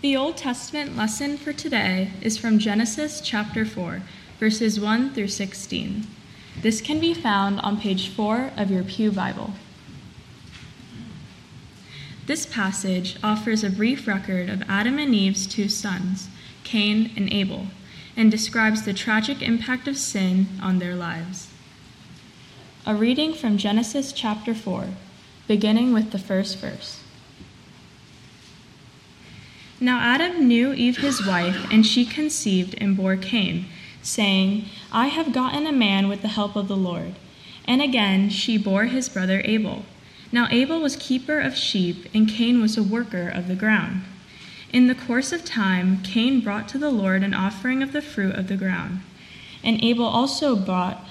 The Old Testament lesson for today is from Genesis chapter 4, verses 1 through 16. This can be found on page 4 of your Pew Bible. This passage offers a brief record of Adam and Eve's two sons, Cain and Abel, and describes the tragic impact of sin on their lives. A reading from Genesis chapter 4, beginning with the first verse. Now Adam knew Eve his wife, and she conceived and bore Cain, saying, I have gotten a man with the help of the Lord. And again she bore his brother Abel. Now Abel was keeper of sheep, and Cain was a worker of the ground. In the course of time, Cain brought to the Lord an offering of the fruit of the ground. And Abel also brought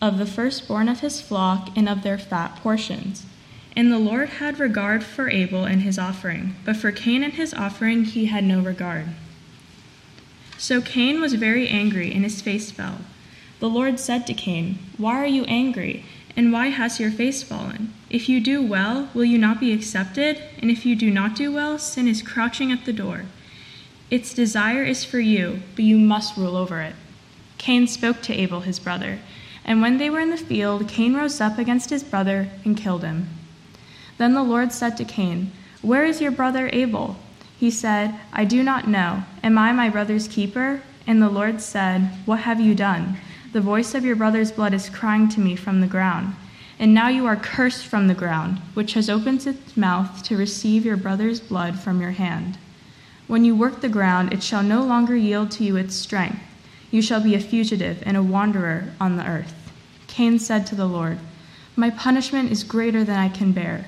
of the firstborn of his flock and of their fat portions. And the Lord had regard for Abel and his offering, but for Cain and his offering he had no regard. So Cain was very angry, and his face fell. The Lord said to Cain, Why are you angry, and why has your face fallen? If you do well, will you not be accepted? And if you do not do well, sin is crouching at the door. Its desire is for you, but you must rule over it. Cain spoke to Abel his brother, and when they were in the field, Cain rose up against his brother and killed him. Then the Lord said to Cain, Where is your brother Abel? He said, I do not know. Am I my brother's keeper? And the Lord said, What have you done? The voice of your brother's blood is crying to me from the ground. And now you are cursed from the ground, which has opened its mouth to receive your brother's blood from your hand. When you work the ground, it shall no longer yield to you its strength. You shall be a fugitive and a wanderer on the earth. Cain said to the Lord, My punishment is greater than I can bear.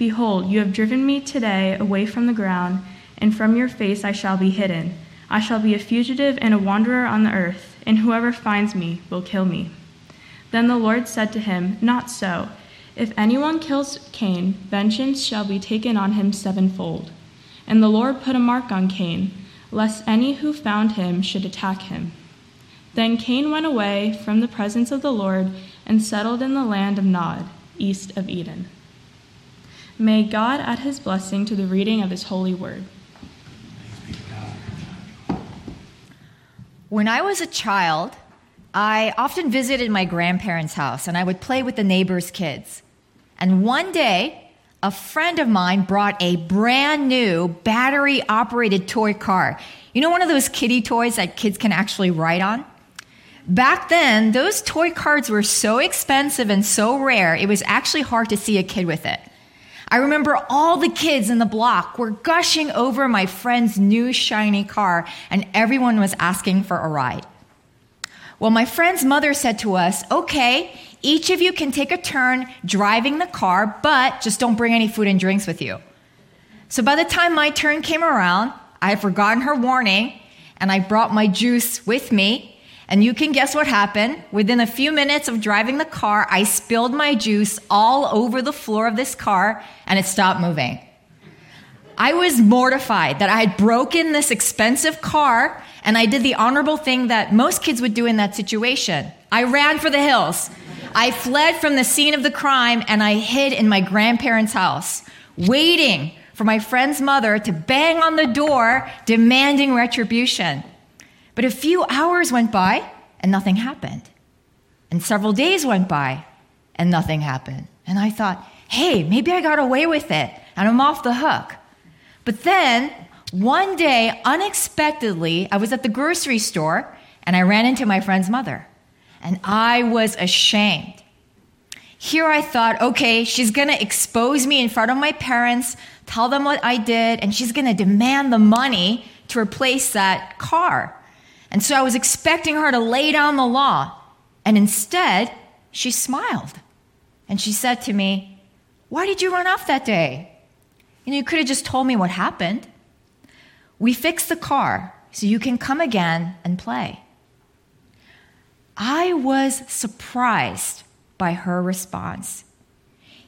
Behold, you have driven me today away from the ground, and from your face I shall be hidden. I shall be a fugitive and a wanderer on the earth, and whoever finds me will kill me. Then the Lord said to him, Not so. If anyone kills Cain, vengeance shall be taken on him sevenfold. And the Lord put a mark on Cain, lest any who found him should attack him. Then Cain went away from the presence of the Lord and settled in the land of Nod, east of Eden. May God add his blessing to the reading of his holy word. When I was a child, I often visited my grandparents' house and I would play with the neighbors' kids. And one day, a friend of mine brought a brand new battery operated toy car. You know, one of those kiddie toys that kids can actually ride on? Back then, those toy cars were so expensive and so rare, it was actually hard to see a kid with it. I remember all the kids in the block were gushing over my friend's new shiny car, and everyone was asking for a ride. Well, my friend's mother said to us, okay, each of you can take a turn driving the car, but just don't bring any food and drinks with you. So by the time my turn came around, I had forgotten her warning, and I brought my juice with me and you can guess what happened. Within a few minutes of driving the car, I spilled my juice all over the floor of this car and it stopped moving. I was mortified that I had broken this expensive car and I did the honorable thing that most kids would do in that situation. I ran for the hills. I fled from the scene of the crime and I hid in my grandparents' house, waiting for my friend's mother to bang on the door demanding retribution. But a few hours went by and nothing happened. And several days went by and nothing happened. And I thought, hey, maybe I got away with it and I'm off the hook. But then one day, unexpectedly, I was at the grocery store and I ran into my friend's mother. And I was ashamed. Here I thought, okay, she's gonna expose me in front of my parents, tell them what I did, and she's gonna demand the money to replace that car. And so I was expecting her to lay down the law. And instead, she smiled. And she said to me, Why did you run off that day? And you could have just told me what happened. We fixed the car so you can come again and play. I was surprised by her response.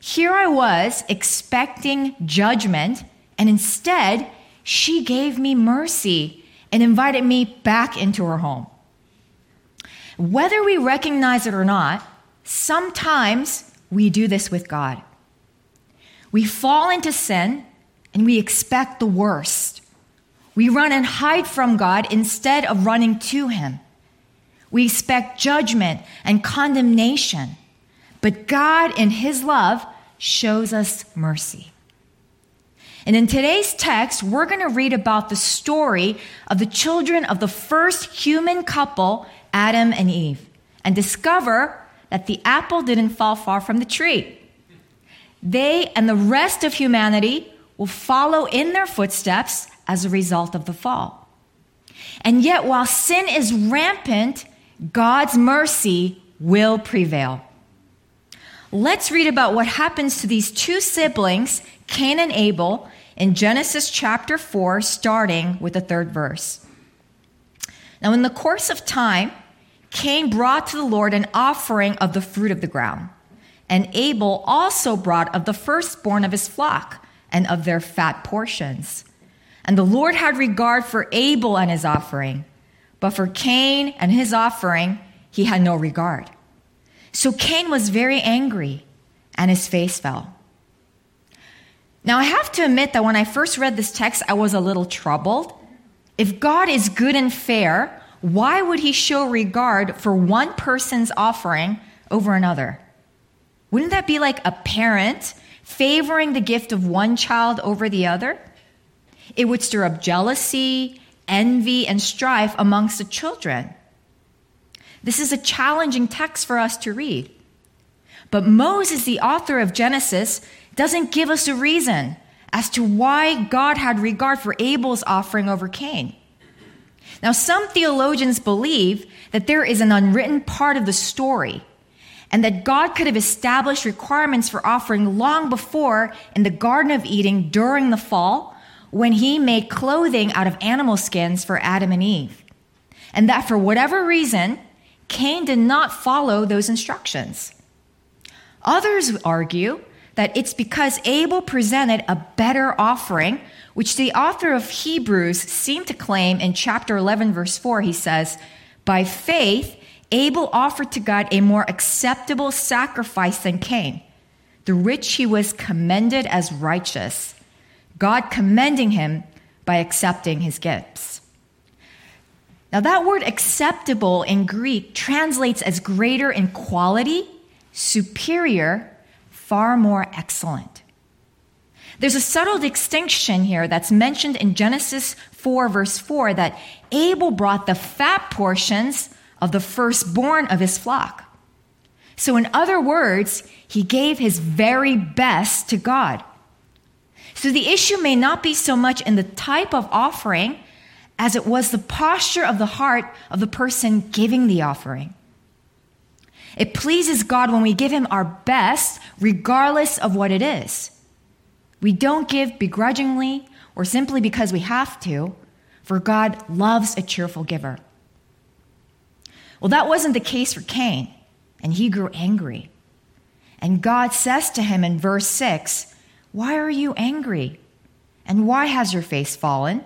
Here I was expecting judgment, and instead, she gave me mercy and invited me back into her home. Whether we recognize it or not, sometimes we do this with God. We fall into sin and we expect the worst. We run and hide from God instead of running to Him. We expect judgment and condemnation. But God, in His love, shows us mercy. And in today's text, we're going to read about the story of the children of the first human couple, Adam and Eve, and discover that the apple didn't fall far from the tree. They and the rest of humanity will follow in their footsteps as a result of the fall. And yet, while sin is rampant, God's mercy will prevail. Let's read about what happens to these two siblings, Cain and Abel, in Genesis chapter 4, starting with the third verse. Now, in the course of time, Cain brought to the Lord an offering of the fruit of the ground, and Abel also brought of the firstborn of his flock and of their fat portions. And the Lord had regard for Abel and his offering, but for Cain and his offering, he had no regard. So Cain was very angry, and his face fell. Now, I have to admit that when I first read this text, I was a little troubled. If God is good and fair, why would he show regard for one person's offering over another? Wouldn't that be like a parent favoring the gift of one child over the other? It would stir up jealousy, envy, and strife amongst the children. This is a challenging text for us to read. But Moses, the author of Genesis, doesn't give us a reason as to why God had regard for Abel's offering over Cain. Now, some theologians believe that there is an unwritten part of the story and that God could have established requirements for offering long before in the Garden of Eden during the fall when he made clothing out of animal skins for Adam and Eve. And that for whatever reason, Cain did not follow those instructions. Others argue that it's because Abel presented a better offering, which the author of Hebrews seemed to claim in chapter 11, verse 4. He says, By faith, Abel offered to God a more acceptable sacrifice than Cain, through which he was commended as righteous, God commending him by accepting his gifts. Now, that word acceptable in Greek translates as greater in quality, superior, far more excellent. There's a subtle distinction here that's mentioned in Genesis 4, verse 4, that Abel brought the fat portions of the firstborn of his flock. So, in other words, he gave his very best to God. So, the issue may not be so much in the type of offering as it was the posture of the heart of the person giving the offering. It pleases God when we give Him our best, regardless of what it is. We don't give begrudgingly or simply because we have to, for God loves a cheerful giver. Well, that wasn't the case for Cain, and he grew angry. And God says to him in verse 6 Why are you angry? And why has your face fallen?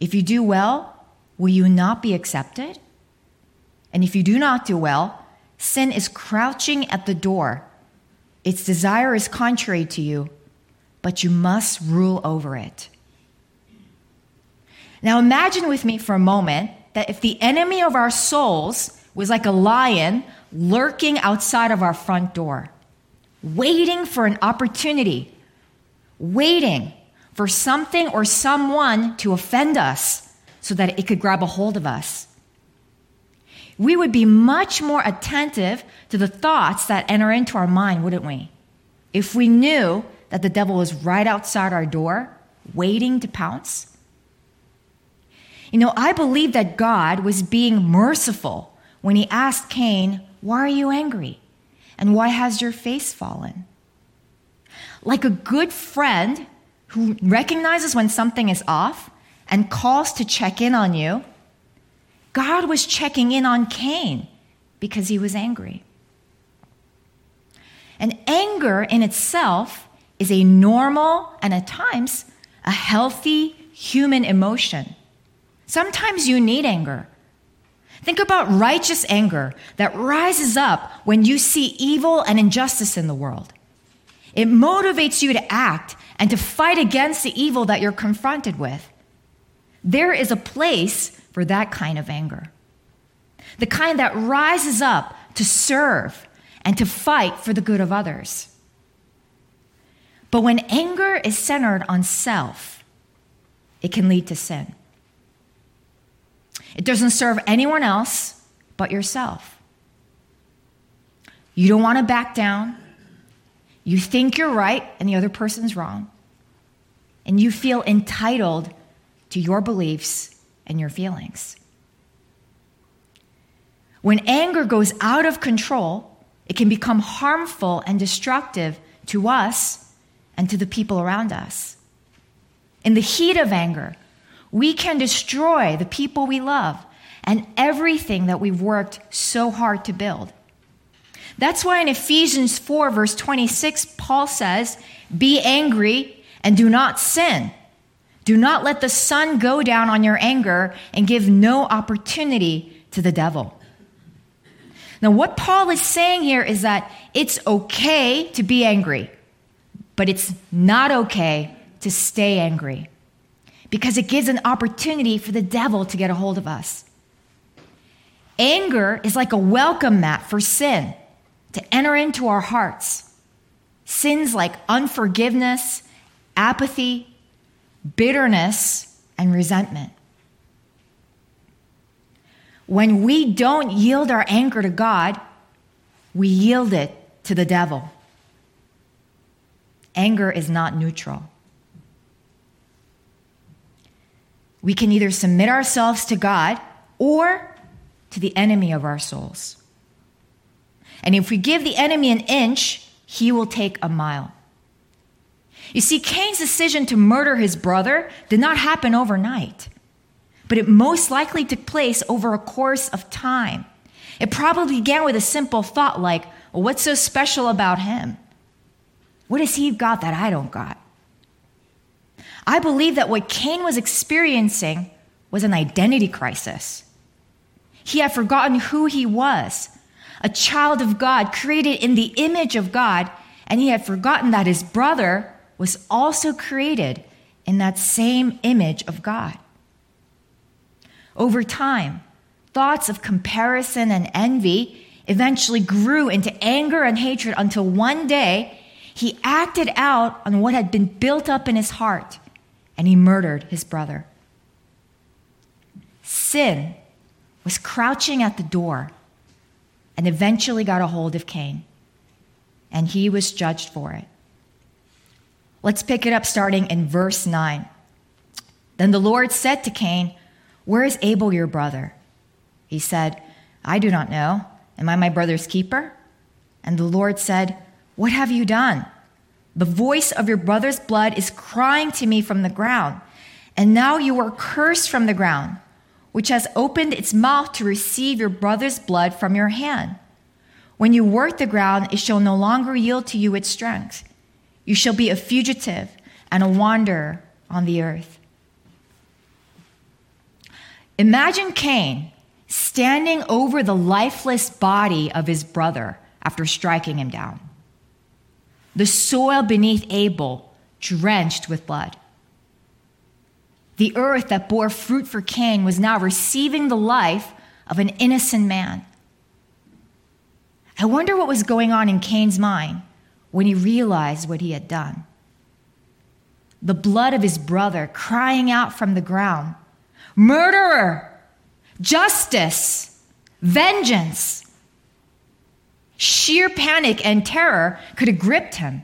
If you do well, will you not be accepted? And if you do not do well, Sin is crouching at the door. Its desire is contrary to you, but you must rule over it. Now imagine with me for a moment that if the enemy of our souls was like a lion lurking outside of our front door, waiting for an opportunity, waiting for something or someone to offend us so that it could grab a hold of us we would be much more attentive to the thoughts that enter into our mind, wouldn't we? If we knew that the devil was right outside our door, waiting to pounce. You know, I believe that God was being merciful when he asked Cain, Why are you angry? And why has your face fallen? Like a good friend who recognizes when something is off and calls to check in on you, God was checking in on Cain because he was angry. And anger in itself is a normal and at times a healthy human emotion. Sometimes you need anger. Think about righteous anger that rises up when you see evil and injustice in the world. It motivates you to act and to fight against the evil that you're confronted with. there is a place for that kind of anger. The kind that rises up to serve and to fight for the good of others. But when anger is centered on self, it can lead to sin. It doesn't serve anyone else but yourself. You don't want to back down. You think you're right and the other person's wrong. And you feel entitled to your beliefs and your feelings. When anger goes out of control, it can become harmful and destructive to us and to the people around us. In the heat of anger, we can destroy the people we love and everything that we've worked so hard to build. That's why in Ephesians 4, verse 26, Paul says, Be angry and do not sin. Do not let the sun go down on your anger and give no opportunity to the devil. Now, what Paul is saying here is that it's okay to be angry, but it's not okay to stay angry because it gives an opportunity for the devil to get a hold of us. Anger is like a welcome mat for sin to enter into our hearts. Sins like unforgiveness, apathy, bitterness, and resentment. When we don't yield our anger to God, we yield it to the devil. Anger is not neutral. We can either submit ourselves to God or to the enemy of our souls. And if we give the enemy an inch, he will take a mile. You see, Cain's decision to murder his brother did not happen overnight, but it most likely took place over a course of time. It probably began with a simple thought like, well, What's so special about him? What has he got that I don't got? I believe that what Cain was experiencing was an identity crisis. He had forgotten who he was, a child of God, created in the image of God, and he had forgotten that his brother was also created in that same image of God. Over time, thoughts of comparison and envy eventually grew into anger and hatred until one day he acted out on what had been built up in his heart and he murdered his brother. Sin was crouching at the door and eventually got a hold of Cain, and he was judged for it. Let's pick it up starting in verse 9. Then the Lord said to Cain, Where is Abel your brother? He said, I do not know. Am I my brother's keeper? And the Lord said, What have you done? The voice of your brother's blood is crying to me from the ground. And now you are cursed from the ground, which has opened its mouth to receive your brother's blood from your hand. When you work the ground, it shall no longer yield to you its strength. You shall be a fugitive and a wanderer on the earth. Imagine Cain standing over the lifeless body of his brother after striking him down the soil beneath Abel drenched with blood. The earth that bore fruit for Cain was now receiving the life of an innocent man. I wonder what was going on in Cain's mind when he realized what he had done. The blood of his brother crying out from the ground Murderer! Justice! Vengeance! Sheer panic and terror could have gripped him.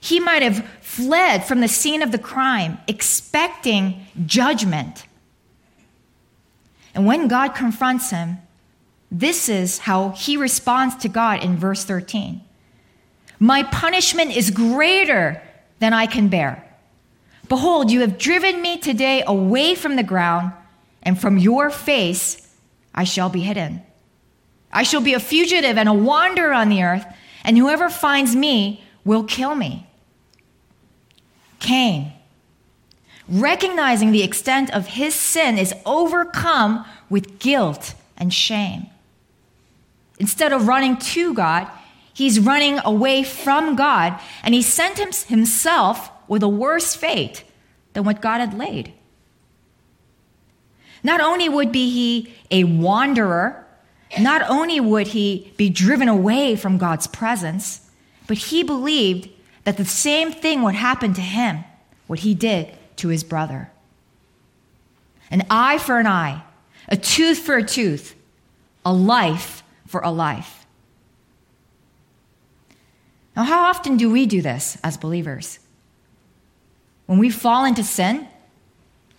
He might have fled from the scene of the crime, expecting judgment. And when God confronts him, this is how he responds to God in verse 13 My punishment is greater than I can bear. Behold, you have driven me today away from the ground, and from your face I shall be hidden. I shall be a fugitive and a wanderer on the earth, and whoever finds me will kill me. Cain, recognizing the extent of his sin, is overcome with guilt and shame. Instead of running to God, he's running away from God, and he sentenced himself with a worse fate than what God had laid. not only would be he a wanderer, not only would he be driven away from God's presence, but he believed that the same thing would happen to him, what he did to his brother. An eye for an eye, a tooth for a tooth, a life for a life. Now, how often do we do this as believers? When we fall into sin,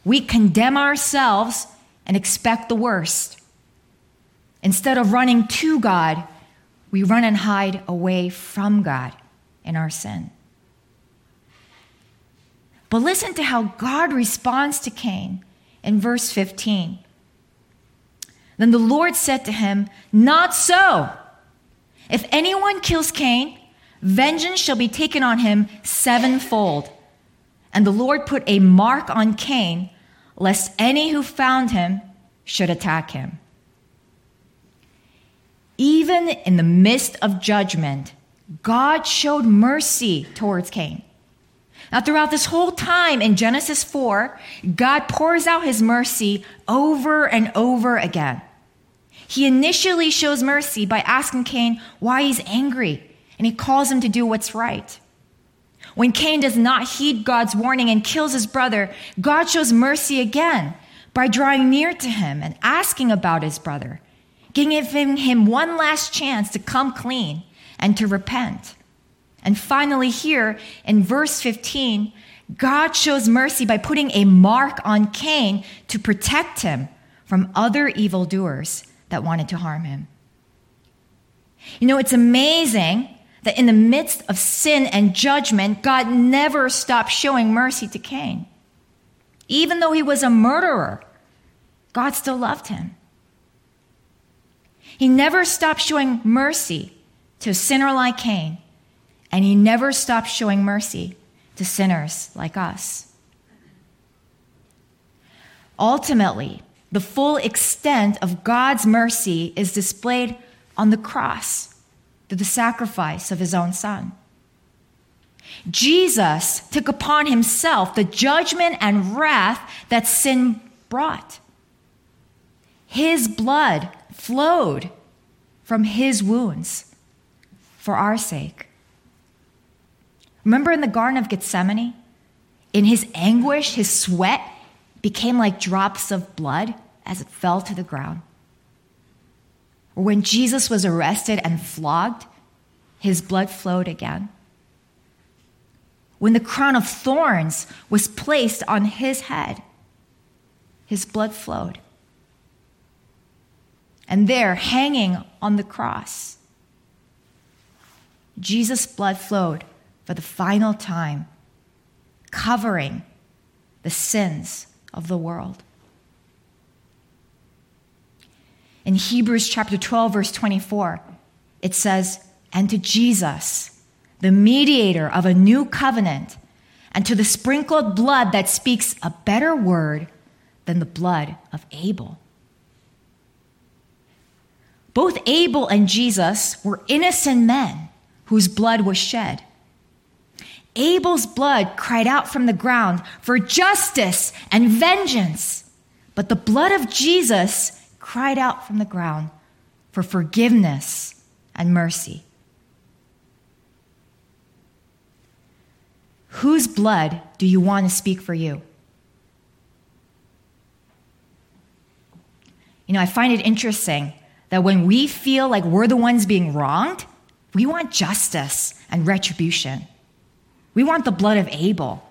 we condemn ourselves and expect the worst. Instead of running to God, we run and hide away from God in our sin. But listen to how God responds to Cain in verse 15. Then the Lord said to him, Not so. If anyone kills Cain, vengeance shall be taken on him sevenfold. And the Lord put a mark on Cain, lest any who found him should attack him. Even in the midst of judgment, God showed mercy towards Cain. Now, throughout this whole time in Genesis 4, God pours out his mercy over and over again. He initially shows mercy by asking Cain why he's angry, and he calls him to do what's right. When Cain does not heed God's warning and kills his brother, God shows mercy again by drawing near to him and asking about his brother, giving him one last chance to come clean and to repent. And finally, here in verse 15, God shows mercy by putting a mark on Cain to protect him from other evildoers that wanted to harm him. You know, it's amazing that in the midst of sin and judgment, God never stopped showing mercy to Cain. Even though he was a murderer, God still loved him. He never stopped showing mercy to a sinner like Cain, and he never stopped showing mercy to sinners like us. Ultimately, the full extent of God's mercy is displayed on the cross through the sacrifice of his own son. Jesus took upon himself the judgment and wrath that sin brought. His blood flowed from his wounds for our sake. Remember in the Garden of Gethsemane? In his anguish, his sweat became like drops of blood as it fell to the ground. Or when Jesus was arrested and flogged, his blood flowed again. When the crown of thorns was placed on his head, his blood flowed. And there, hanging on the cross, Jesus' blood flowed for the final time, covering the sins of the world. In Hebrews chapter 12, verse 24, it says, And to Jesus, the mediator of a new covenant, and to the sprinkled blood that speaks a better word than the blood of Abel. Both Abel and Jesus were innocent men whose blood was shed. Abel's blood cried out from the ground for justice and vengeance, but the blood of Jesus cried out from the ground for forgiveness and mercy. Whose blood do you want to speak for you? You know, I find it interesting that when we feel like we're the ones being wronged, we want justice and retribution. We want the blood of Abel.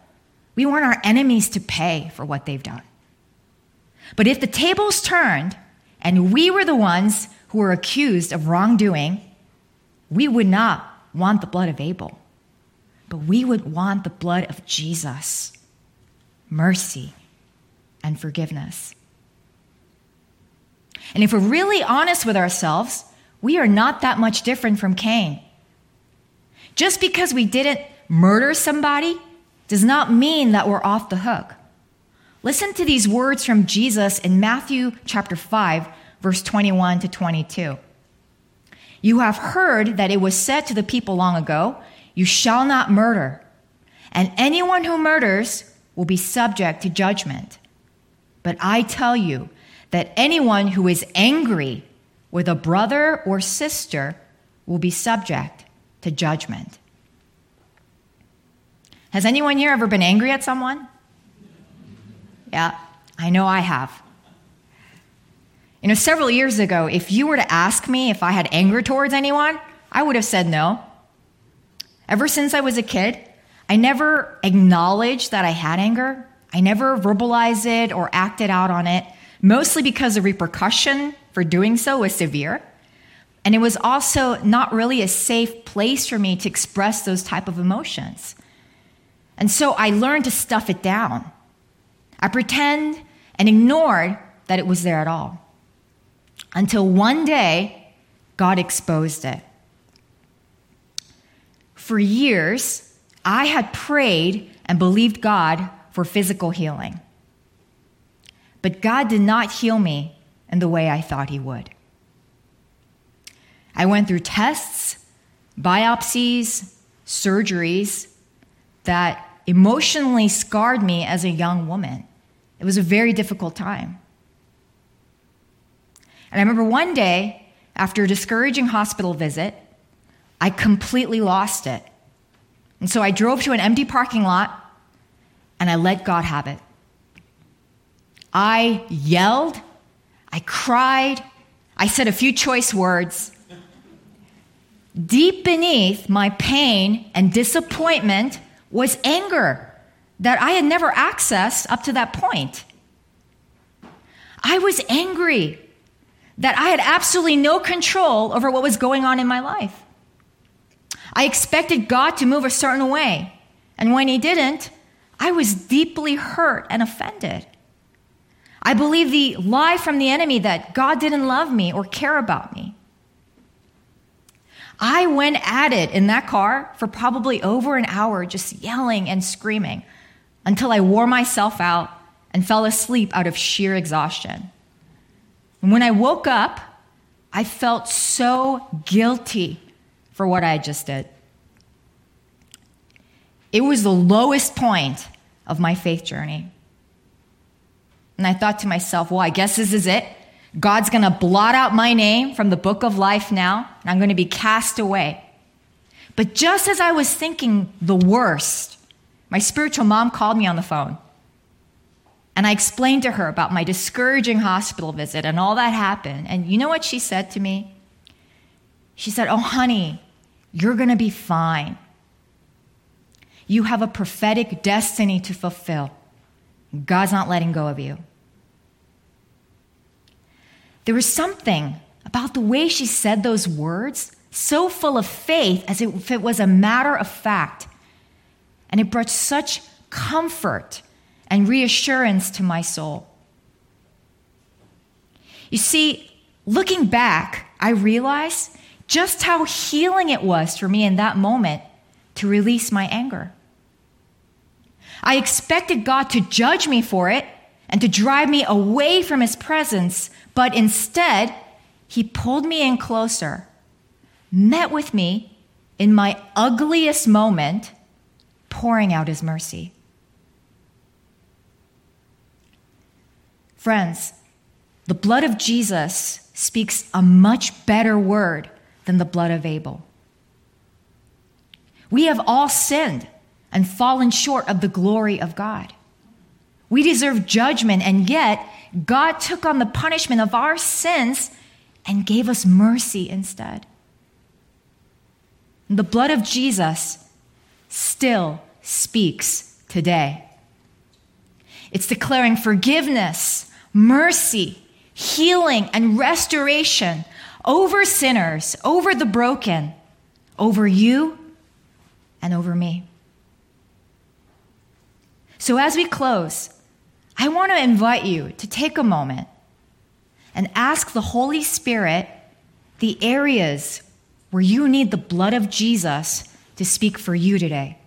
We want our enemies to pay for what they've done. But if the tables turned and we were the ones who were accused of wrongdoing, we would not want the blood of Abel, but we would want the blood of Jesus mercy and forgiveness. And if we're really honest with ourselves, we are not that much different from Cain. Just because we didn't murder somebody does not mean that we're off the hook. Listen to these words from Jesus in Matthew chapter 5, verse 21 to 22. You have heard that it was said to the people long ago, You shall not murder, and anyone who murders will be subject to judgment. But I tell you that anyone who is angry with a brother or sister will be subject to judgment. Has anyone here ever been angry at someone? Yeah, I know I have. You know, several years ago, if you were to ask me if I had anger towards anyone, I would have said no. Ever since I was a kid, I never acknowledged that I had anger. I never verbalized it or acted out on it, mostly because the repercussion for doing so was severe. And it was also not really a safe place for me to express those type of emotions. And so I learned to stuff it down. I pretend and ignored that it was there at all. Until one day, God exposed it. For years, I had prayed and believed God for physical healing. But God did not heal me in the way I thought He would. I went through tests, biopsies, surgeries that emotionally scarred me as a young woman. It was a very difficult time. And I remember one day, after a discouraging hospital visit, I completely lost it. And so I drove to an empty parking lot and I let God have it. I yelled, I cried, I said a few choice words. Deep beneath my pain and disappointment was anger that I had never accessed up to that point. I was angry that I had absolutely no control over what was going on in my life. I expected God to move a certain way, and when He didn't, I was deeply hurt and offended. I believed the lie from the enemy that God didn't love me or care about me. I went at it in that car for probably over an hour, just yelling and screaming until I wore myself out and fell asleep out of sheer exhaustion. And when I woke up, I felt so guilty for what I had just did. It was the lowest point of my faith journey. And I thought to myself, well, I guess this is it. God's going to blot out my name from the book of life now, and I'm going to be cast away. But just as I was thinking the worst, my spiritual mom called me on the phone. And I explained to her about my discouraging hospital visit and all that happened. And you know what she said to me? She said, Oh, honey, you're going to be fine. You have a prophetic destiny to fulfill. God's not letting go of you. There was something about the way she said those words, so full of faith as if it was a matter of fact. And it brought such comfort and reassurance to my soul. You see, looking back, I realized just how healing it was for me in that moment to release my anger. I expected God to judge me for it and to drive me away from his presence, but instead, he pulled me in closer, met with me in my ugliest moment, pouring out his mercy. Friends, the blood of Jesus speaks a much better word than the blood of Abel. We have all sinned and fallen short of the glory of God. We deserve judgment, and yet God took on the punishment of our sins and gave us mercy instead. The blood of Jesus still speaks today. It's declaring forgiveness mercy, healing, and restoration over sinners, over the broken, over you, and over me. So, as we close, I want to invite you to take a moment and ask the Holy Spirit the areas where you need the blood of Jesus to speak for you today.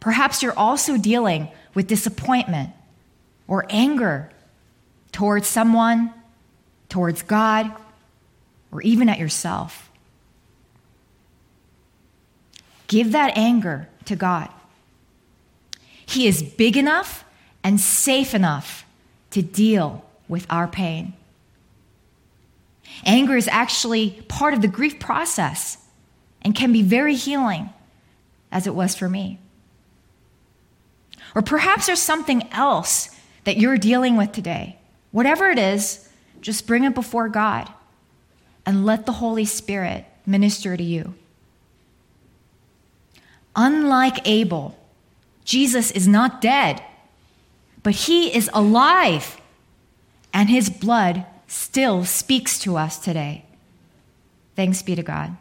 Perhaps you're also dealing with disappointment or anger towards someone, towards God, or even at yourself. Give that anger to God. He is big enough and safe enough to deal with our pain. Anger is actually part of the grief process and can be very healing, as it was for me. Or perhaps there's something else that you're dealing with today. Whatever it is, just bring it before God and let the Holy Spirit minister to you. Unlike Abel, Jesus is not dead, but he is alive, and his blood still speaks to us today. Thanks be to God.